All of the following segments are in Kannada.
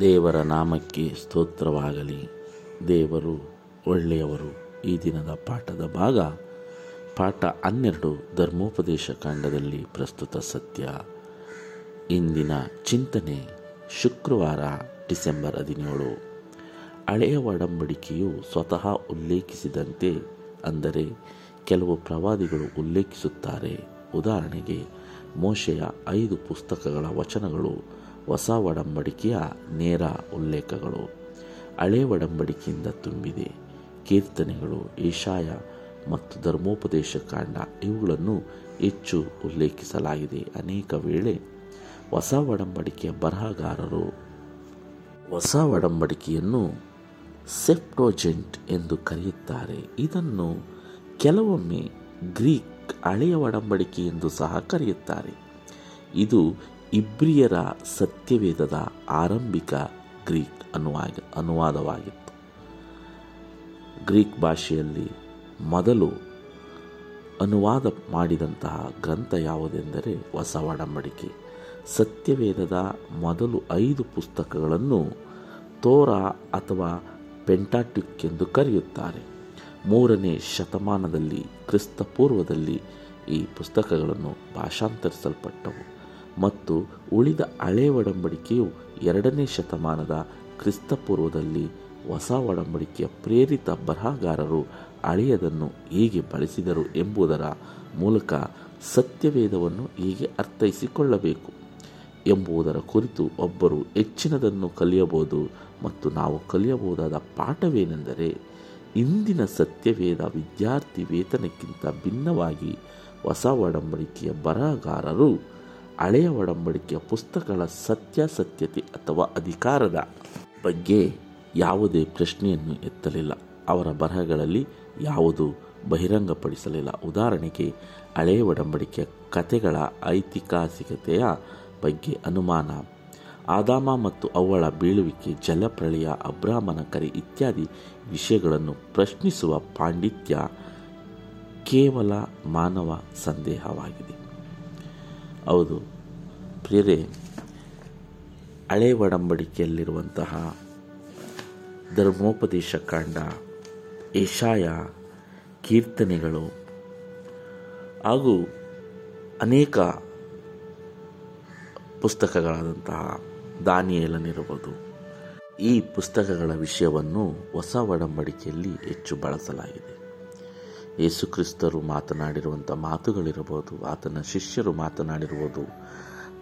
ದೇವರ ನಾಮಕ್ಕೆ ಸ್ತೋತ್ರವಾಗಲಿ. ದೇವರು ಒಳ್ಳೆಯವರು. ಈ ದಿನದ ಪಾಠದ ಭಾಗ ಪಾಠ ಹನ್ನೆರಡು, ಧರ್ಮೋಪದೇಶ ಕಾಂಡದಲ್ಲಿ ಪ್ರಸ್ತುತ ಸತ್ಯ. ಇಂದಿನ ಚಿಂತನೆ ಶುಕ್ರವಾರ, ಡಿಸೆಂಬರ್ ಹದಿನೇಳು. ಹಳೆಯ ಒಡಂಬಡಿಕೆಯು ಸ್ವತಃ ಉಲ್ಲೇಖಿಸಿದಂತೆ ಅಂದರೆ ಕೆಲವು ಪ್ರವಾದಿಗಳು ಉಲ್ಲೇಖಿಸುತ್ತಾರೆ. ಉದಾಹರಣೆಗೆ, ಮೋಶೆಯ ಐದು ಪುಸ್ತಕಗಳ ವಚನಗಳು ಹೊಸ ಒಡಂಬಡಿಕೆಯ ನೇರ ಉಲ್ಲೇಖಗಳು. ಹಳೆ ಒಡಂಬಡಿಕೆಯಿಂದ ತುಂಬಿದೆ. ಕೀರ್ತನೆಗಳು, ಏಷಾಯ ಮತ್ತು ಧರ್ಮೋಪದೇಶ ಕಾಂಡ ಇವುಗಳನ್ನು ಹೆಚ್ಚು ಉಲ್ಲೇಖಿಸಲಾಗಿದೆ ಅನೇಕ ವೇಳೆ. ಹೊಸ ಒಡಂಬಡಿಕೆಯ ಬರಹಗಾರರು ಹೊಸ ಒಡಂಬಡಿಕೆಯನ್ನು ಸೆಪ್ಟೋಜೆಂಟ್ ಎಂದು ಕರೆಯುತ್ತಾರೆ. ಇದನ್ನು ಕೆಲವೊಮ್ಮೆ ಗ್ರೀಕ್ ಹಳೆಯ ಒಡಂಬಡಿಕೆ ಎಂದು ಸಹ ಕರೆಯುತ್ತಾರೆ. ಇದು ಇಬ್ರಿಯರ ಸತ್ಯವೇದದ ಆರಂಭಿಕ ಗ್ರೀಕ್ ಅನುವಾದ, ಅನುವಾದವಾಗಿತ್ತು. ಗ್ರೀಕ್ ಭಾಷೆಯಲ್ಲಿ ಮೊದಲು ಅನುವಾದ ಮಾಡಿದಂತಹ ಗ್ರಂಥ ಯಾವುದೆಂದರೆ ಹೊಸ ಒಡಂಬಡಿಕೆ. ಸತ್ಯವೇದದ ಮೊದಲು ಐದು ಪುಸ್ತಕಗಳನ್ನು ತೋರಾ ಅಥವಾ ಪೆಂಟಾಟಿಕ್ ಎಂದು ಕರೆಯುತ್ತಾರೆ. ಮೂರನೇ ಶತಮಾನದಲ್ಲಿ ಕ್ರಿಸ್ತ ಪೂರ್ವದಲ್ಲಿ ಈ ಪುಸ್ತಕಗಳನ್ನು ಭಾಷಾಂತರಿಸಲ್ಪಟ್ಟವು ಮತ್ತು ಉಳಿದ ಹಳೆ ಒಡಂಬಡಿಕೆಯು ಎರಡನೇ ಶತಮಾನದ ಕ್ರಿಸ್ತ ಪೂರ್ವದಲ್ಲಿ ಹೊಸ ಒಡಂಬಡಿಕೆಯ ಪ್ರೇರಿತ ಬರಹಗಾರರು ಹಳೆಯದನ್ನು ಹೇಗೆ ಬಳಸಿದರು ಎಂಬುದರ ಮೂಲಕ ಸತ್ಯವೇದವನ್ನು ಹೀಗೆ ಅರ್ಥೈಸಿಕೊಳ್ಳಬೇಕು. ಎಂಬುದರ ಕುರಿತು ಒಬ್ಬರು ಹೆಚ್ಚಿನದನ್ನು ಕಲಿಯಬಹುದು ಮತ್ತು ನಾವು ಕಲಿಯಬಹುದಾದ ಪಾಠವೇನೆಂದರೆ ಇಂದಿನ ಸತ್ಯವೇದ ವಿದ್ಯಾರ್ಥಿ ವೇತನಕ್ಕಿಂತ ಭಿನ್ನವಾಗಿ ಹೊಸ ಒಡಂಬಡಿಕೆಯ ಬರಹಗಾರರು, ಹಳೆಯ ಒಡಂಬಡಿಕೆಯ ಪುಸ್ತಕಗಳ ಸತ್ಯಾಸತ್ಯತೆ ಅಥವಾ ಅಧಿಕಾರದ ಬಗ್ಗೆ ಯಾವುದೇ ಪ್ರಶ್ನೆಯನ್ನು ಎತ್ತಲಿಲ್ಲ. ಅವರ ಬರಹಗಳಲ್ಲಿ ಯಾವುದು ಬಹಿರಂಗಪಡಿಸಲಿಲ್ಲ. ಉದಾಹರಣೆಗೆ, ಹಳೆಯ ಒಡಂಬಡಿಕೆಯ ಕಥೆಗಳ ಐತಿಹಾಸಿಕತೆಯ ಬಗ್ಗೆ ಅನುಮಾನ. ಆದಾಮ ಮತ್ತು ಅವಳ ಬೀಳುವಿಕೆ, ಜಲಪ್ರಳಯ ಅಬ್ರಾಹ್ಮನ ಕರೆ ಇತ್ಯಾದಿ ವಿಷಯಗಳನ್ನು ಪ್ರಶ್ನಿಸುವ ಪಾಂಡಿತ್ಯ ಕೇವಲ ಮಾನವ ಸಂದೇಹವಾಗಿದೆ. ಹೌದು. ಪ್ರಿಯರೇ, ಹಳೆ ಒಡಂಬಡಿಕೆಯಲ್ಲಿರುವಂತಹ ಧರ್ಮೋಪದೇಶ ಕಾಂಡ, ಏಷಾಯ ಕೀರ್ತನೆಗಳು ಹಾಗೂ ಅನೇಕ ಪುಸ್ತಕಗಳಾದಂತಹ ದಾನಿಯೇಲನಿರಬಹುದು ಈ ಪುಸ್ತಕಗಳ ವಿಷಯವನ್ನು ಹೊಸ ಒಡಂಬಡಿಕೆಯಲ್ಲಿ ಹೆಚ್ಚು ಬಳಸಲಾಗಿದೆ. ಯೇಸುಕ್ರಿಸ್ತರು ಮಾತನಾಡಿರುವಂಥ ಮಾತುಗಳಿರಬಹುದು, ಆತನ ಶಿಷ್ಯರು ಮಾತನಾಡಿರುವುದು,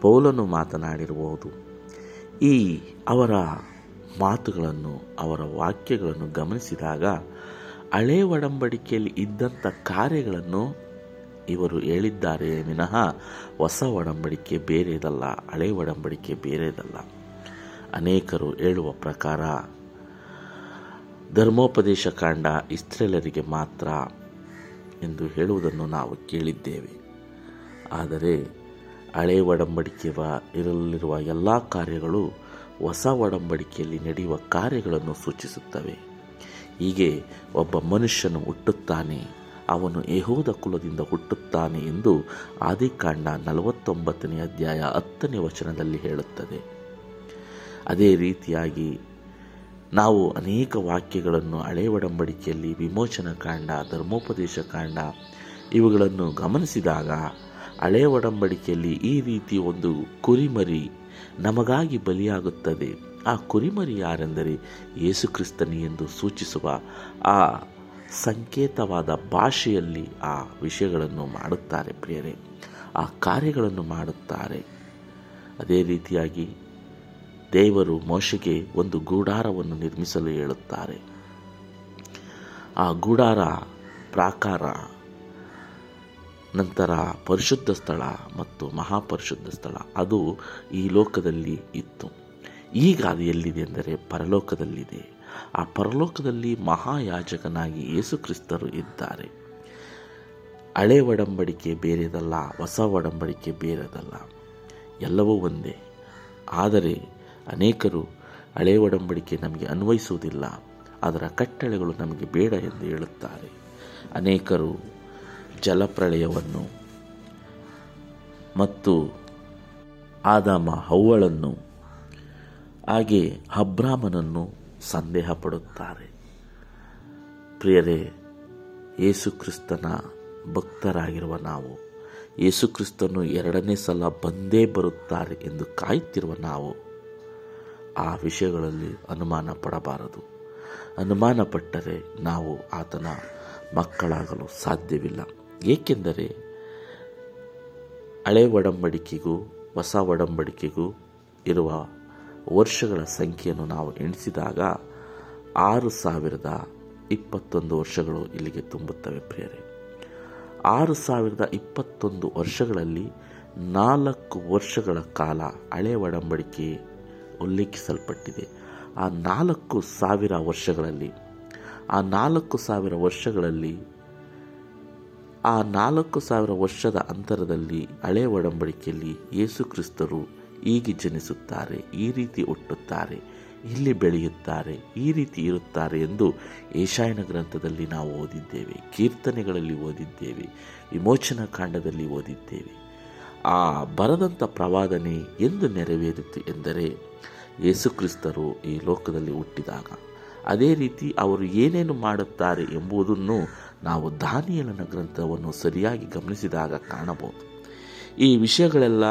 ಪೌಲನು ಮಾತನಾಡಿರಬಹುದು ಈ ಅವರ ಮಾತುಗಳನ್ನು, ಅವರ ವಾಕ್ಯಗಳನ್ನು ಗಮನಿಸಿದಾಗ ಹಳೆ ಒಡಂಬಡಿಕೆಯಲ್ಲಿ ಇದ್ದಂಥ ಕಾರ್ಯಗಳನ್ನು ಇವರು ಹೇಳಿದ್ದಾರೆ ವಿನಃ ಹೊಸ ಒಡಂಬಡಿಕೆ ಬೇರೆದಲ್ಲ, ಹಳೆ ಒಡಂಬಡಿಕೆ ಬೇರೆದಲ್ಲ. ಅನೇಕರು ಹೇಳುವ ಪ್ರಕಾರ, ಧರ್ಮೋಪದೇಶ ಕಾಂಡ ಇಸ್ರೇಲರಿಗೆ ಮಾತ್ರ ಎಂದು ಹೇಳುವುದನ್ನು ನಾವು ಕೇಳಿದ್ದೇವೆ. ಆದರೆ, ಹಳೆ ಒಡಂಬಡಿಕೆ ಇರಲಿರುವ ಎಲ್ಲ ಕಾರ್ಯಗಳು ಹೊಸ ಒಡಂಬಡಿಕೆಯಲ್ಲಿ ನಡೆಯುವ ಕಾರ್ಯಗಳನ್ನು ಸೂಚಿಸುತ್ತವೆ. ಹೀಗೆ ಒಬ್ಬ ಮನುಷ್ಯನು ಹುಟ್ಟುತ್ತಾನೆ ಅವನು ಯಹೋದ ಕುಲದಿಂದ ಹುಟ್ಟುತ್ತಾನೆ ಎಂದು ಆದಿಕಾಂಡ ನಲವತ್ತೊಂಬತ್ತನೇ ಅಧ್ಯಾಯ ಹತ್ತನೇ ವಚನದಲ್ಲಿ ಹೇಳುತ್ತದೆ. ಅದೇ ರೀತಿಯಾಗಿ ನಾವು ಅನೇಕ ವಾಕ್ಯಗಳನ್ನು ಹಳೆ ಒಡಂಬಡಿಕೆಯಲ್ಲಿ, ವಿಮೋಚನ ಕಾಂಡ, ಧರ್ಮೋಪದೇಶ ಕಾಂಡ ಇವುಗಳನ್ನು ಗಮನಿಸಿದಾಗ ಹಳೆ ಒಡಂಬಡಿಕೆಯಲ್ಲಿ ಈ ರೀತಿ ಒಂದು ಕುರಿಮರಿ ನಮಗಾಗಿ ಬಲಿಯಾಗುತ್ತದೆ. ಆ ಕುರಿಮರಿ ಯಾರೆಂದರೆ ಯೇಸುಕ್ರಿಸ್ತನಿ ಎಂದು ಸೂಚಿಸುವ ಆ ಸಂಕೇತವಾದ ಭಾಷೆಯಲ್ಲಿ ಆ ವಿಷಯಗಳನ್ನು ಮಾಡುತ್ತಾರೆ ಪ್ರಿಯರೇ. ಆ ಕಾರ್ಯಗಳನ್ನು ಮಾಡುತ್ತಾರೆ. ಅದೇ ರೀತಿಯಾಗಿ ದೇವರು ಮೋಶೆಗೆ ಒಂದು ಗೂಡಾರವನ್ನು ನಿರ್ಮಿಸಲು ಹೇಳುತ್ತಾರೆ. ಆ ಗೂಡಾರ ಪ್ರಾಕಾರ ನಂತರ ಪರಿಶುದ್ಧ ಸ್ಥಳ ಮತ್ತು ಮಹಾಪರಿಶುದ್ಧ ಸ್ಥಳ. ಅದು ಈ ಲೋಕದಲ್ಲಿ ಇತ್ತು. ಈಗ ಅದು ಎಲ್ಲಿದೆ ಎಂದರೆ ಪರಲೋಕದಲ್ಲಿದೆ. ಆ ಪರಲೋಕದಲ್ಲಿ ಮಹಾಯಾಜಕನಾಗಿ ಯೇಸುಕ್ರಿಸ್ತರು ಇದ್ದಾರೆ. ಹಳೆ ಒಡಂಬಡಿಕೆ ಬೇರೆದಲ್ಲ, ಹೊಸ ಒಡಂಬಡಿಕೆ ಬೇರೆದಲ್ಲ. ಎಲ್ಲವೂ ಒಂದೇ. ಆದರೆ ಅನೇಕರು ಹಳೆ ಒಡಂಬಡಿಕೆ ನಮಗೆ ಅನ್ವಯಿಸುವುದಿಲ್ಲ, ಅದರ ಕಟ್ಟಳೆಗಳು ನಮಗೆ ಬೇಡ ಎಂದು ಹೇಳುತ್ತಾರೆ. ಅನೇಕರು ಜಲಪ್ರಳಯವನ್ನು ಮತ್ತು ಆದಾಮ ಹವ್ವಳನ್ನು, ಹಾಗೆ ಅಬ್ರಾಮನನ್ನು ಸಂದೇಹ ಪಡುತ್ತಾರೆ ಪ್ರಿಯರೇ, ಯೇಸುಕ್ರಿಸ್ತನ ಭಕ್ತರಾಗಿರುವ ನಾವು, ಯೇಸುಕ್ರಿಸ್ತನು ಎರಡನೇ ಸಲ ಬಂದೇ ಬರುತ್ತಾರೆ ಎಂದು ಕಾಯುತ್ತಿರುವ ನಾವು, ಆ ವಿಷಯಗಳಲ್ಲಿ ಅನುಮಾನ ಪಡಬಾರದು. ಅನುಮಾನ ಪಟ್ಟರೆ ನಾವು ಆತನ ಮಕ್ಕಳಾಗಲು ಸಾಧ್ಯವಿಲ್ಲ. ಏಕೆಂದರೆ, ಹಳೆ ಒಡಂಬಡಿಕೆಗೂ, ಹೊಸ ಒಡಂಬಡಿಕೆಗೂ ಇರುವ ವರ್ಷಗಳ ಸಂಖ್ಯೆಯನ್ನು ನಾವು ಎಣಿಸಿದಾಗ ಆರು ಸಾವಿರದ ಇಪ್ಪತ್ತೊಂದು ವರ್ಷಗಳು ಇಲ್ಲಿಗೆ ತುಂಬುತ್ತವೆ ಪ್ರಿಯರೇ. ಆರು ಸಾವಿರದ ಇಪ್ಪತ್ತೊಂದು ವರ್ಷಗಳಲ್ಲಿ ನಾಲ್ಕು ವರ್ಷಗಳ ಕಾಲ ಹಳೆ ಒಡಂಬಡಿಕೆ ಉಲ್ಲೇಖಿಸಲ್ಪಟ್ಟಿದೆ. ಆ ನಾಲ್ಕು ಸಾವಿರ ವರ್ಷಗಳಲ್ಲಿ, ಆ ನಾಲ್ಕು ಸಾವಿರ ವರ್ಷಗಳಲ್ಲಿ, ಆ ನಾಲ್ಕು ಸಾವಿರ ವರ್ಷದ ಅಂತರದಲ್ಲಿ ಹಳೆ ಒಡಂಬಡಿಕೆಯಲ್ಲಿ ಯೇಸು ಕ್ರಿಸ್ತರು ಹೀಗೆ ಜನಿಸುತ್ತಾರೆ, ಈ ರೀತಿ ಹುಟ್ಟುತ್ತಾರೆ, ಇಲ್ಲಿ ಬೆಳೆಯುತ್ತಾರೆ, ಈ ರೀತಿ ಇರುತ್ತಾರೆ ಎಂದು ಏಷಾಯನ ಗ್ರಂಥದಲ್ಲಿ ನಾವು ಓದಿದ್ದೇವೆ, ಕೀರ್ತನೆಗಳಲ್ಲಿ ಓದಿದ್ದೇವೆ, ವಿಮೋಚನಾ ಕಾಂಡದಲ್ಲಿ ಓದಿದ್ದೇವೆ. ಆ ಬರದಂಥ ಪ್ರವಾದನೆ ಎಂದು ನೆರವೇರಿತು ಎಂದರೆ ಯೇಸುಕ್ರಿಸ್ತರು ಈ ಲೋಕದಲ್ಲಿ ಹುಟ್ಟಿದಾಗ, ಅದೇ ರೀತಿ ಅವರು ಏನೇನು ಮಾಡುತ್ತಾರೆ ಎಂಬುದನ್ನು ನಾವು ದಾನಿಯಲನ ಗ್ರಂಥವನ್ನು ಸರಿಯಾಗಿ ಗಮನಿಸಿದಾಗ ಕಾಣಬಹುದು. ಈ ವಿಷಯಗಳೆಲ್ಲ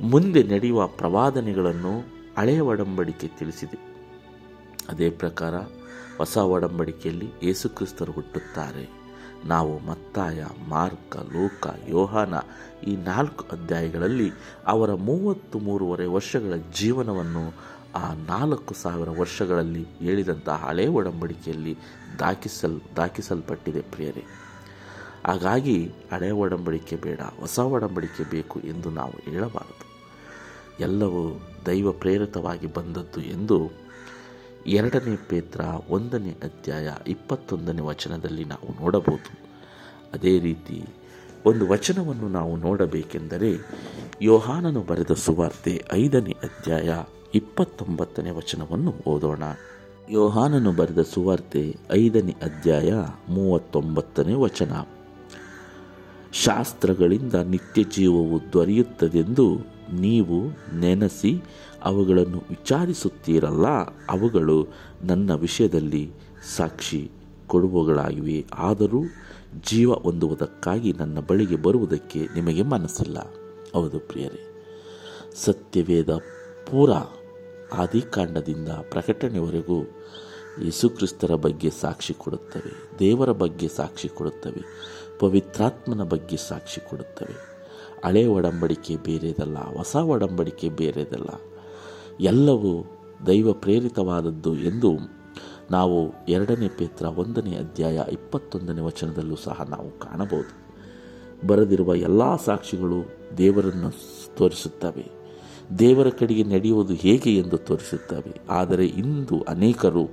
ಮುಂದೆ ನಡೆಯುವ ಪ್ರವಾದನೆಗಳನ್ನು ಹಳೆಯ ಒಡಂಬಡಿಕೆ ತಿಳಿಸಿದೆ. ಅದೇ ಪ್ರಕಾರ ಹೊಸ ಒಡಂಬಡಿಕೆಯಲ್ಲಿ ಯೇಸುಕ್ರಿಸ್ತರು ಹುಟ್ಟುತ್ತಾರೆ. ನಾವು ಮತ್ತಾಯ, ಮಾರ್ಕ, ಲೋಕ, ಯೋಹಾನ ಈ ನಾಲ್ಕು ಅಧ್ಯಾಯಗಳಲ್ಲಿ ಅವರ ಮೂವತ್ತು ಮೂರುವರೆ ವರ್ಷಗಳ ಜೀವನವನ್ನು ಆ ನಾಲ್ಕು ಸಾವಿರ ವರ್ಷಗಳಲ್ಲಿ ಹೇಳಿದಂತಹ ಹಳೆ ಒಡಂಬಡಿಕೆಯಲ್ಲಿ ದಾಖಿಸಲ್, ದಾಖಿಸಲ್ಪಟ್ಟಿದೆ ಪ್ರಿಯರೇ. ಹಾಗಾಗಿ ಹಳೆ ಒಡಂಬಡಿಕೆ ಬೇಡ, ಹೊಸ ಒಡಂಬಡಿಕೆ ಬೇಕು ಎಂದು ನಾವು ಹೇಳಬಾರದು. ಎಲ್ಲವೂ ದೈವ ಪ್ರೇರಿತವಾಗಿ ಬಂದದ್ದು ಎಂದು ಎರಡನೇ ಪೇತ್ರ ಒಂದನೇ ಅಧ್ಯಾಯ ಇಪ್ಪತ್ತೊಂದನೇ ವಚನದಲ್ಲಿ ನಾವು ನೋಡಬಹುದು. ಅದೇ ರೀತಿ ಒಂದು ವಚನವನ್ನು ನಾವು ನೋಡಬೇಕೆಂದರೆ ಯೋಹಾನನು ಬರೆದ ಸುವಾರ್ತೆ ಐದನೇ ಅಧ್ಯಾಯ ಇಪ್ಪತ್ತೊಂಬತ್ತನೇ ವಚನವನ್ನು ಓದೋಣ. ಯೋಹಾನನು ಬರೆದ ಸುವಾರ್ತೆ ಐದನೇ ಅಧ್ಯಾಯ ಮೂವತ್ತೊಂಬತ್ತನೇ ವಚನ. ಶಾಸ್ತ್ರಗಳಿಂದ ನಿತ್ಯ ಜೀವವು ದೊರೆಯುತ್ತದೆಂದು ನೀವು ನೆನೆಸಿ ಅವುಗಳನ್ನು ವಿಚಾರಿಸುತ್ತೀರಲ್ಲ, ಅವುಗಳು ನನ್ನ ವಿಷಯದಲ್ಲಿ ಸಾಕ್ಷಿ ಕೊಡುವಗಳಾಗಿವೆ ಆದರೂ ಜೀವ ಹೊಂದುವುದಕ್ಕಾಗಿ ನನ್ನ ಬಳಿಗೆ ಬರುವುದಕ್ಕೆ ನಿಮಗೆ ಮನಸ್ಸಿಲ್ಲ. ಹೌದು ಪ್ರಿಯರೇ, ಸತ್ಯವೇದ ಪೂರ ಆದಿಕಾಂಡದಿಂದ ಪ್ರಕಟಣೆವರೆಗೂ ಯೇಸುಕ್ರಿಸ್ತರ ಬಗ್ಗೆ ಸಾಕ್ಷಿ ಕೊಡುತ್ತವೆ, ದೇವರ ಬಗ್ಗೆ ಸಾಕ್ಷಿ ಕೊಡುತ್ತವೆ. ಪವಿತ್ರಾತ್ಮನ ಬಗ್ಗೆ ಸಾಕ್ಷಿ ಕೊಡುತ್ತವೆ. ಹಳೆ ಒಡಂಬಡಿಕೆ ಬೇರೆದಲ್ಲ, ಹೊಸ ಒಡಂಬಡಿಕೆ ಬೇರೆದಲ್ಲ. ಎಲ್ಲವೂ ದೈವ ಪ್ರೇರಿತವಾದದ್ದು ಎಂದು ನಾವು ಎರಡನೇ ಪೇತ್ರ ಒಂದನೇ ಅಧ್ಯಾಯ ಇಪ್ಪತ್ತೊಂದನೇ ವಚನದಲ್ಲೂ ಸಹ ನಾವು ಕಾಣಬಹುದು. ಬರೆದಿರುವ ಎಲ್ಲ ಸಾಕ್ಷಿಗಳು ದೇವರನ್ನು ತೋರಿಸುತ್ತವೆ. ದೇವರ ಕಡೆಗೆ ನಡೆಯುವುದು ಹೇಗೆ ಎಂದು ತೋರಿಸುತ್ತವೆ. ಆದರೆ ಇಂದು ಅನೇಕರು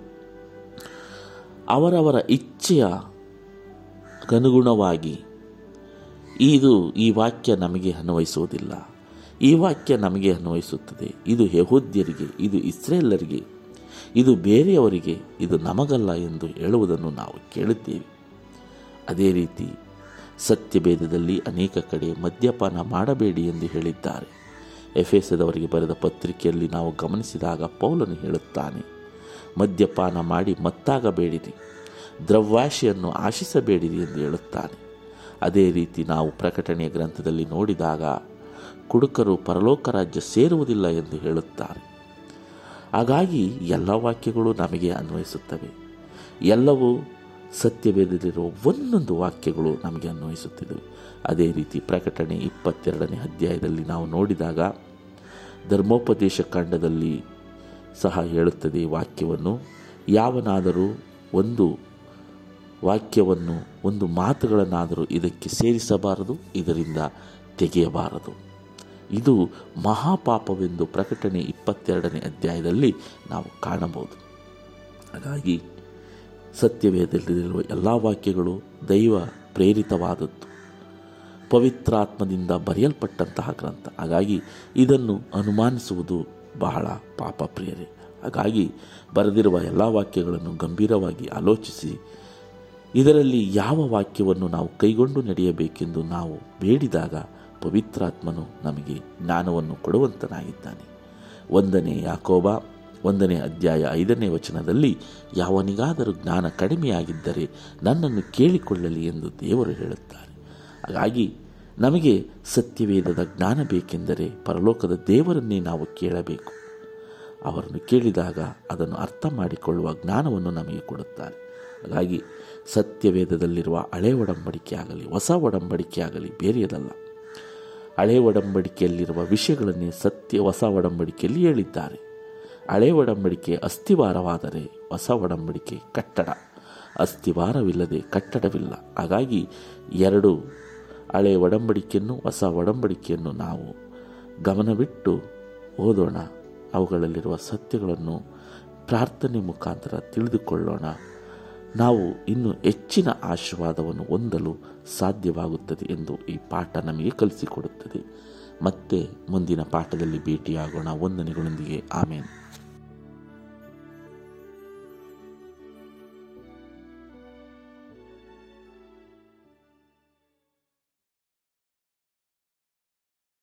ಅವರವರ ಇಚ್ಛೆಯ ಅನುಗುಣವಾಗಿ ಇದು ಈ ವಾಕ್ಯ ನಮಗೆ ಅನ್ವಯಿಸುವುದಿಲ್ಲ. ಈ ವಾಕ್ಯ ನಮಗೆ ಅನ್ವಯಿಸುತ್ತದೆ. ಇದು ಯಹೂದ್ಯರಿಗೆ, ಇದು ಇಸ್ರೇಲರಿಗೆ, ಇದು ಬೇರೆಯವರಿಗೆ, ಇದು ನಮಗಲ್ಲ ಎಂದು ಹೇಳುವುದನ್ನು ನಾವು ಕೇಳುತ್ತೇವೆ. ಅದೇ ರೀತಿ ಸತ್ಯಭೇದದಲ್ಲಿ ಅನೇಕ ಕಡೆ ಮದ್ಯಪಾನ ಮಾಡಬೇಡಿ ಎಂದು ಹೇಳಿದ್ದಾರೆ. ಎಫೆಸದವರಿಗೆ ಬರೆದ ಪತ್ರಿಕೆಯಲ್ಲಿ ನಾವು ಗಮನಿಸಿದಾಗ ಪೌಲನು ಹೇಳುತ್ತಾನೆ, ಮದ್ಯಪಾನ ಮಾಡಿ ಮತ್ತಾಗಬೇಡಿರಿ. ದ್ರವ್ಯಾಶೆಯನ್ನು ಆಶಿಸಬೇಡಿರಿ ಎಂದು ಹೇಳುತ್ತಾನೆ. ಅದೇ ರೀತಿ ನಾವು ಪ್ರಕಟಣೆಯ ಗ್ರಂಥದಲ್ಲಿ ನೋಡಿದಾಗ ಕುಡುಕರು ಪರಲೋಕ ರಾಜ್ಯ ಸೇರುವುದಿಲ್ಲ ಎಂದು ಹೇಳುತ್ತಾರೆ. ಹಾಗಾಗಿ ಎಲ್ಲ ವಾಕ್ಯಗಳು ನಮಗೆ ಅನ್ವಯಿಸುತ್ತವೆ. ಎಲ್ಲವೂ ಸತ್ಯವೇದಲ್ಲಿರುವ ಒಂದೊಂದು ವಾಕ್ಯಗಳು ನಮಗೆ ಅನ್ವಯಿಸುತ್ತಿದ್ದವು. ಅದೇ ರೀತಿ ಪ್ರಕಟಣೆ ಇಪ್ಪತ್ತೆರಡನೇ ಅಧ್ಯಾಯದಲ್ಲಿ ನಾವು ನೋಡಿದಾಗ ಧರ್ಮೋಪದೇಶ ಕಾಂಡದಲ್ಲಿ ಸಹ ಹೇಳುತ್ತದೆ ವಾಕ್ಯವನ್ನು, ಯಾವನಾದರೂ ಒಂದು ವಾಕ್ಯವನ್ನು ಒಂದು ಮಾತುಗಳನ್ನಾದರೂ ಇದಕ್ಕೆ ಸೇರಿಸಬಾರದು, ಇದರಿಂದ ತೆಗೆಯಬಾರದು. ಇದು ಮಹಾಪಾಪವೆಂದು ಪ್ರಕಟಣೆ ಇಪ್ಪತ್ತೆರಡನೇ ಅಧ್ಯಾಯದಲ್ಲಿ ನಾವು ಕಾಣಬಹುದು. ಹಾಗಾಗಿ ಸತ್ಯವೇದಲ್ಲಿರುವ ಎಲ್ಲ ವಾಕ್ಯಗಳು ದೈವ ಪ್ರೇರಿತವಾದದ್ದು. ಪವಿತ್ರಾತ್ಮದಿಂದ ಬರೆಯಲ್ಪಟ್ಟಂತಹ ಗ್ರಂಥ. ಹಾಗಾಗಿ ಇದನ್ನು ಅನುಮಾನಿಸುವುದು ಬಹಳ ಪಾಪ ಹಾಗಾಗಿ ಬರೆದಿರುವ ಎಲ್ಲ ವಾಕ್ಯಗಳನ್ನು ಗಂಭೀರವಾಗಿ ಆಲೋಚಿಸಿ ಇದರಲ್ಲಿ ಯಾವ ವಾಕ್ಯವನ್ನು ನಾವು ಕೈಗೊಂಡು ನಡೆಯಬೇಕೆಂದು ನಾವು ಬೇಡಿದಾಗ ಪವಿತ್ರಾತ್ಮನು ನಮಗೆ ಜ್ಞಾನವನ್ನು ಕೊಡುವಂತನಾಗಿದ್ದಾನೆ. ಒಂದನೇ ಯಾಕೋಬ, ಒಂದನೇ ಅಧ್ಯಾಯ ಐದನೇ ವಚನದಲ್ಲಿ, ಯಾವನಿಗಾದರೂ ಜ್ಞಾನ ಕಡಿಮೆಯಾಗಿದ್ದರೆ ನನ್ನನ್ನು ಕೇಳಿಕೊಳ್ಳಲಿ ಎಂದು ದೇವರು ಹೇಳುತ್ತಾರೆ. ಹಾಗಾಗಿ ನಮಗೆ ಸತ್ಯವೇದದ ಜ್ಞಾನ ಬೇಕೆಂದರೆ ಪರಲೋಕದ ದೇವರನ್ನೇ ನಾವು ಕೇಳಬೇಕು. ಅವರನ್ನು ಕೇಳಿದಾಗ ಅದನ್ನು ಅರ್ಥ ಮಾಡಿಕೊಳ್ಳುವ ಜ್ಞಾನವನ್ನು ನಮಗೆ ಕೊಡುತ್ತಾರೆ. ಹಾಗಾಗಿ ಸತ್ಯವೇದದಲ್ಲಿರುವ ಹಳೆ ಒಡಂಬಡಿಕೆ ಆಗಲಿ ಹೊಸ ಒಡಂಬಡಿಕೆ ಆಗಲಿ ಬೇರೆಯದಲ್ಲ. ಹಳೆ ಒಡಂಬಡಿಕೆಯಲ್ಲಿರುವ ವಿಷಯಗಳನ್ನೇ ಸತ್ಯ ಹೊಸ ಒಡಂಬಡಿಕೆಯಲ್ಲಿ ಹೇಳಿದ್ದಾರೆ. ಹಳೆ ಒಡಂಬಡಿಕೆ ಅಸ್ಥಿವಾರವಾದರೆ ಹೊಸ ಒಡಂಬಡಿಕೆ ಕಟ್ಟಡ. ಅಸ್ಥಿವಾರವಿಲ್ಲದೆ ಕಟ್ಟಡವಿಲ್ಲ. ಹಾಗಾಗಿ ಎರಡು, ಹಳೆ ಒಡಂಬಡಿಕೆಯನ್ನು, ಹೊಸ ಒಡಂಬಡಿಕೆಯನ್ನು ನಾವು ಗಮನವಿಟ್ಟು ಓದೋಣ. ಅವುಗಳಲ್ಲಿರುವ ಸತ್ಯಗಳನ್ನು ಪ್ರಾರ್ಥನೆ ಮುಖಾಂತರ ತಿಳಿದುಕೊಳ್ಳೋಣ. ನಾವು ಇನ್ನು ಹೆಚ್ಚಿನ ಆಶೀರ್ವಾದವನ್ನು ಹೊಂದಲು ಸಾಧ್ಯವಾಗುತ್ತದೆ ಎಂದು ಈ ಪಾಠ ನಮಗೆ ಕಲಿಸಿಕೊಡುತ್ತದೆ. ಮತ್ತೆ ಮುಂದಿನ ಪಾಠದಲ್ಲಿ ಭೇಟಿಯಾಗೋಣ. ವಂದನೆಗಳೊಂದಿಗೆ. ಆಮೇಲೆ